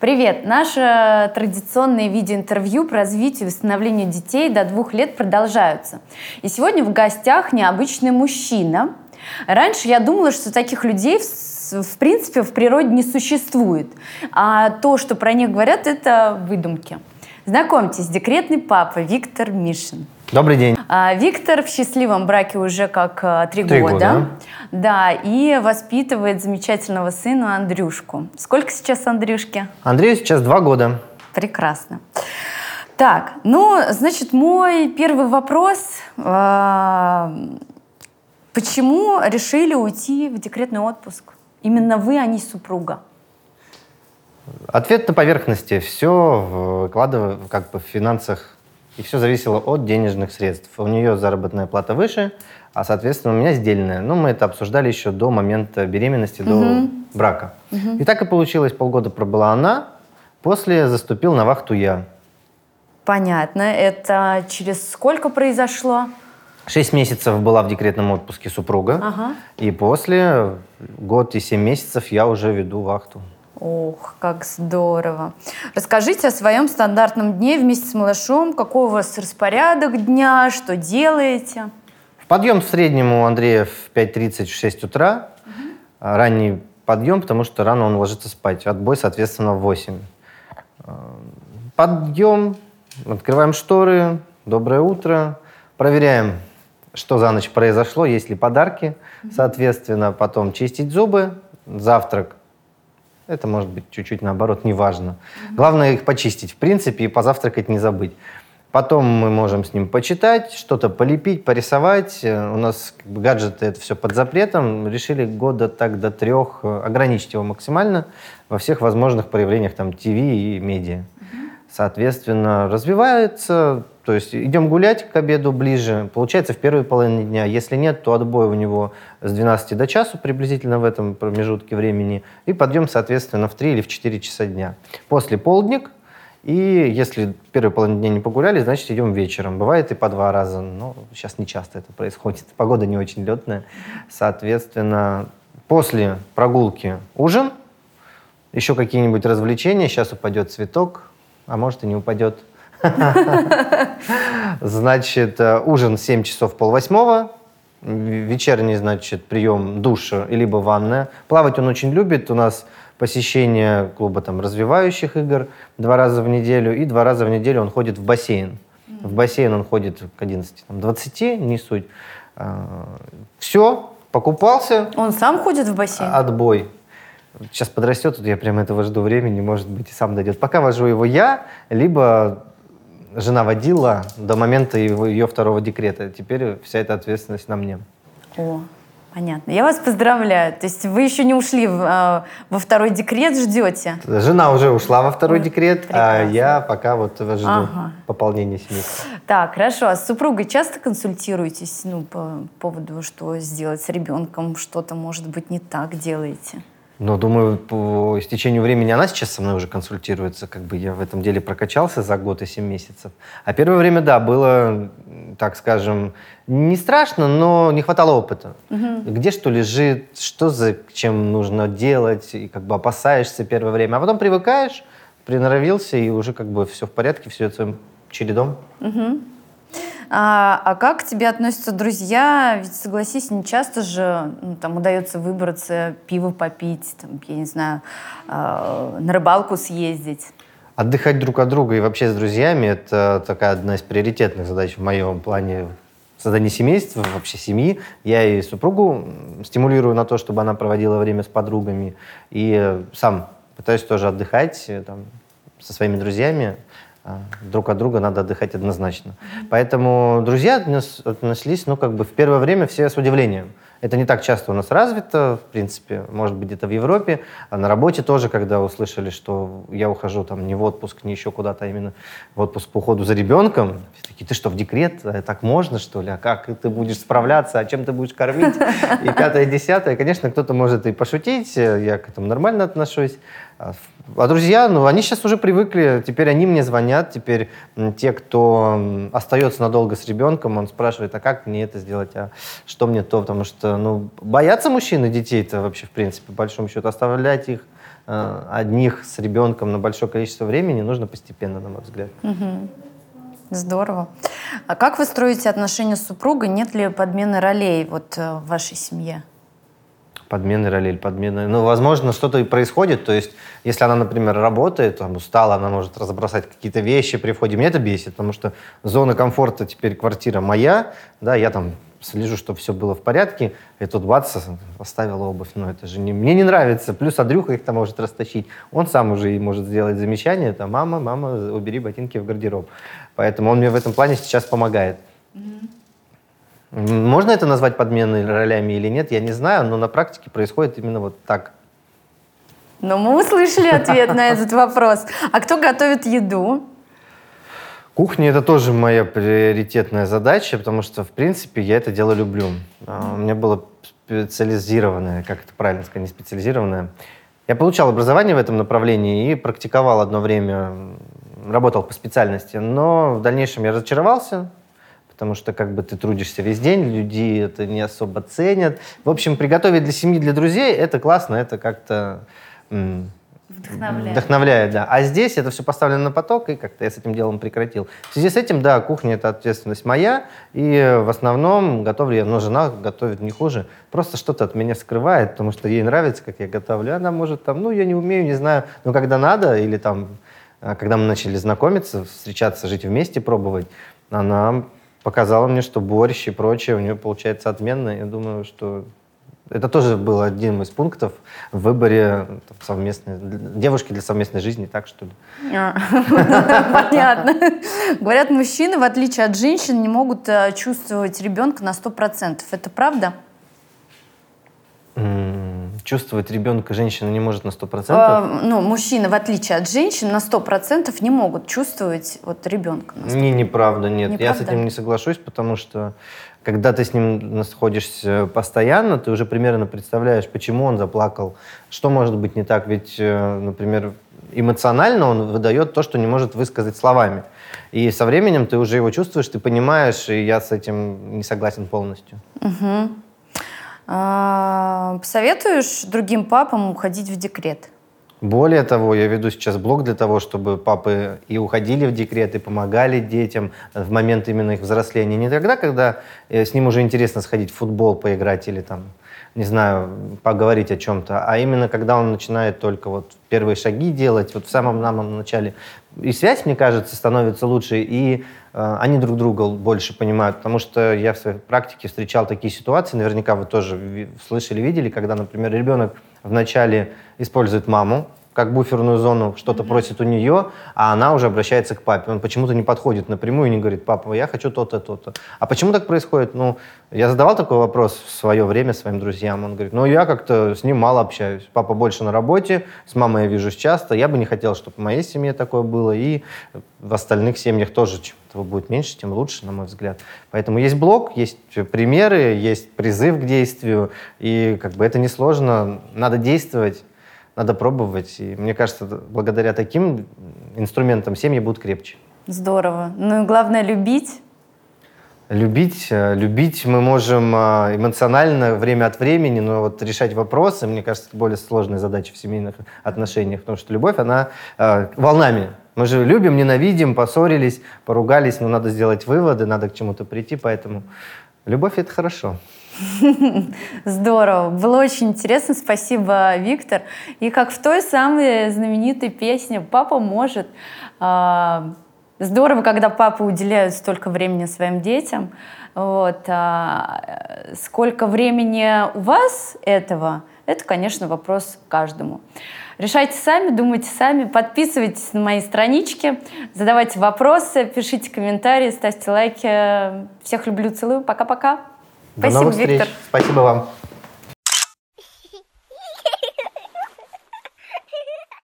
Привет! Наше традиционное видеоинтервью про развитие и восстановление детей до двух лет продолжаются. И сегодня в гостях необычный мужчина. Раньше я думала, что таких людей в принципе в природе не существует. А то, что про них говорят, это выдумки. Знакомьтесь, декретный папа Виктор Мишин. Добрый день. А, Виктор в счастливом браке уже как а, три Три года. года. Да, и воспитывает замечательного сына Андрюшку. Сколько сейчас Андрюшке? Андрею сейчас два года. Прекрасно. Так, ну, значит, мой первый вопрос. а, Почему решили уйти в декретный отпуск? Именно вы, а не супруга. Ответ на поверхности. Все вкладываю как бы в финансах. И все зависело от денежных средств. У нее заработная плата выше, а, соответственно, у меня сдельная. Ну, мы это обсуждали еще до момента беременности, до брака. И так и получилось. Полгода пробыла она, после заступил на вахту я. Понятно. Это через сколько произошло? Шесть месяцев была в декретном отпуске супруга. Ага. И после год и семь месяцев я уже веду вахту. Ох, как здорово. Расскажите о своем стандартном дне вместе с малышом. Какой у вас распорядок дня, что делаете? Подъем в среднем у Андрея в 5.30 в 6 утра. А, Ранний подъем, потому что рано он ложится спать. Отбой, соответственно, в 8. А, Подъем, открываем шторы, доброе утро, проверяем, что за ночь произошло, есть ли подарки, соответственно, потом чистить зубы, завтрак. Это может быть чуть-чуть наоборот, неважно. Главное их почистить, в принципе, и позавтракать не забыть. Потом мы можем с ним почитать, что-то полепить, порисовать. Э, У нас как бы, гаджеты это все под запретом. Решили года так до трех э, ограничить его максимально во всех возможных проявлениях там ТВ и медиа. Соответственно, развивается, то есть идем гулять к обеду ближе, получается в первой половине дня. Если нет, то отбой у него с 12 до часу приблизительно в этом промежутке времени. И подъем, соответственно, в 3 или в 4 часа дня. После полдник, и если в первой половине дня не погуляли, значит идем вечером. Бывает и по два раза, но сейчас не часто это происходит. Погода не очень летная. Соответственно, после прогулки ужин, еще какие-нибудь развлечения. Сейчас упадет цветок, а может и не упадет. Значит, э, ужин 7 часов полвосьмого, вечерний, значит, прием душа, либо ванная. Плавать он очень любит. У нас посещение клуба там развивающих игр два раза в неделю, и два раза в неделю он ходит в бассейн. В бассейн он ходит к 11, там, 20, не суть. Все, покупался, Он сам ходит в бассейн? отбой. Сейчас подрастет, тут я прям этого жду времени, может быть, и сам дойдет. Пока вожу его я, либо жена водила до момента его, ее второго декрета. Теперь вся эта ответственность на мне. О, понятно. Я вас поздравляю. То есть вы еще не ушли в, а, во второй декрет, ждете? Жена уже ушла во второй Ой, декрет, а прекрасно. я пока вот жду Ага. пополнения семейства. Так, хорошо. А с супругой часто консультируетесь ну, по поводу, что сделать с ребенком, что-то, может быть, не так делаете? Но думаю, по истечению времени она сейчас со мной уже консультируется. Как бы я в этом деле прокачался за год и семь месяцев. А первое время, да, было, так скажем, не страшно, но не хватало опыта. Где что лежит, что за чем нужно делать, и как бы опасаешься первое время. А потом привыкаешь, приноровился, и уже как бы все в порядке, все своим чередом. А, а как к тебе относятся друзья? Ведь, согласись, не часто же ну, там удается выбраться, пиво попить, там, я не знаю, а, на рыбалку съездить. Отдыхать друг от друга и вообще с друзьями – это такая одна из приоритетных задач в моем плане создания семейства, вообще семьи. Я и супругу стимулирую на то, чтобы она проводила время с подругами. И э, сам пытаюсь тоже отдыхать э, там, со своими друзьями. А, Друг от друга надо отдыхать однозначно. Поэтому друзья отнес- отнеслись, ну, как бы в первое время все с удивлением. Это не так часто у нас развито, в принципе, может быть, где-то в Европе. А на работе тоже, когда услышали, что я ухожу там не в отпуск, не еще куда-то, а именно в отпуск по уходу за ребенком, все такие, ты что, в декрет? А Так можно, что ли? А как ты будешь справляться? А чем ты будешь кормить? И пятое, и десятое. Конечно, кто-то может и пошутить, я к этому нормально отношусь. А друзья, ну, они сейчас уже привыкли, теперь они мне звонят, теперь те, кто остается надолго с ребенком, он спрашивает, а как мне это сделать, а что мне то, потому что, ну, боятся мужчины детей-то вообще, в принципе, по большому счету, оставлять их э, одних с ребенком на большое количество времени нужно постепенно, на мой взгляд. Здорово. А как вы строите отношения с супругой? Нет ли подмены ролей вот э, в вашей семье? Подмены ролей, подмены. Ну, возможно, что-то и происходит. То есть, если она, например, работает, там, устала, она может разбросать какие-то вещи при входе. Мне это бесит, потому что зона комфорта теперь квартира моя, да, я там слежу, чтобы все было в порядке, и тут бац, оставила обувь. Ну, это же не, мне не нравится. Плюс Андрюха их там может растащить. Он сам уже и может сделать замечание, там, мама, мама, убери ботинки в гардероб. Поэтому он мне в этом плане сейчас помогает. Mm-hmm. Можно это назвать подменой ролями или нет, я не знаю, но на практике происходит именно вот так. Но мы услышали ответ на этот вопрос. А кто готовит еду? Кухня – это тоже моя приоритетная задача, потому что, в принципе, я это дело люблю. А, у меня было специализированное, как это правильно сказать, не специализированное. Я получал образование в этом направлении и практиковал одно время, работал по специальности, но в дальнейшем я разочаровался, потому что как бы ты трудишься весь день, люди это не особо ценят. В общем, приготовить для семьи, для друзей это классно, это как-то вдохновляет. Вдохновляет, да. А здесь это все поставлено на поток, и как-то я с этим делом прекратил. В связи с этим, да, кухня это ответственность моя, и в основном готовлю я, но жена готовит не хуже. Просто что-то от меня скрывает, потому что ей нравится, как я готовлю. Она может там, ну, я не умею, не знаю, но когда надо, или там, а, когда мы начали знакомиться, встречаться, жить вместе, пробовать, она показала мне, что борщ и прочее у нее получается отменно. Я думаю, что это тоже был один из пунктов в выборе там, совместной девушки для совместной жизни, так что ли? А, понятно. Говорят, мужчины, в отличие от женщин, не могут э, чувствовать ребенка на 100%. Это правда? Чувствовать ребенка женщина не может на 100%? Э, ну, мужчины, в отличие от женщин, на 100% не могут чувствовать вот ребенка. Не, неправда, нет. Неправда? Я с этим не соглашусь, потому что когда ты с ним находишься постоянно, ты уже примерно представляешь, почему он заплакал, что может быть не так. Ведь, э, например, эмоционально он выдает то, что не может высказать словами. И со временем ты уже его чувствуешь, ты понимаешь, и я с этим не согласен полностью. Угу. А, посоветуешь другим папам уходить в декрет? Более того, я веду сейчас блог для того, чтобы папы и уходили в декрет, и помогали детям в момент именно их взросления. Не тогда, когда э, с ним уже интересно сходить в футбол, поиграть или там, не знаю, поговорить о чем-то, а именно когда он начинает только вот первые шаги делать, вот в самом самом начале. И связь, мне кажется, становится лучше, и э, они друг друга больше понимают, потому что я в своей практике встречал такие ситуации, наверняка вы тоже слышали, видели, когда, например, ребенок вначале использует маму, как буферную зону, что-то mm-hmm. просит у нее, а она уже обращается к папе. Он почему-то не подходит напрямую и не говорит, папа, я хочу то-то, то-то. А почему так происходит? Ну, я задавал такой вопрос в свое время своим друзьям. Он говорит, ну, я как-то с ним мало общаюсь. Папа больше на работе, с мамой я вижусь часто. Я бы не хотел, чтобы в моей семье такое было, и в остальных семьях тоже чем этого будет меньше, тем лучше, на мой взгляд. Поэтому есть блог, есть примеры, есть призыв к действию, и как бы это несложно, надо действовать надо пробовать. И мне кажется, благодаря таким инструментам семьи будут крепче. Здорово. Ну и главное любить. Любить, э, любить мы можем э, эмоционально время от времени, но вот решать вопросы, мне кажется, это более сложная задача в семейных отношениях, потому что любовь, она э, волнами. Мы же любим, ненавидим, поссорились, поругались, но надо сделать выводы, надо к чему-то прийти, поэтому любовь — это хорошо. Здорово. Было очень интересно. Спасибо, Виктор. И как в той самой знаменитой песне «Папа может». А, здорово, когда папы уделяют столько времени своим детям. Вот. А сколько времени у вас этого, это, конечно, вопрос каждому. Решайте сами, думайте сами, подписывайтесь на мои странички, задавайте вопросы, пишите комментарии, ставьте лайки. Всех люблю, целую. Пока-пока. До Спасибо, новых встреч. Виктор. Спасибо вам.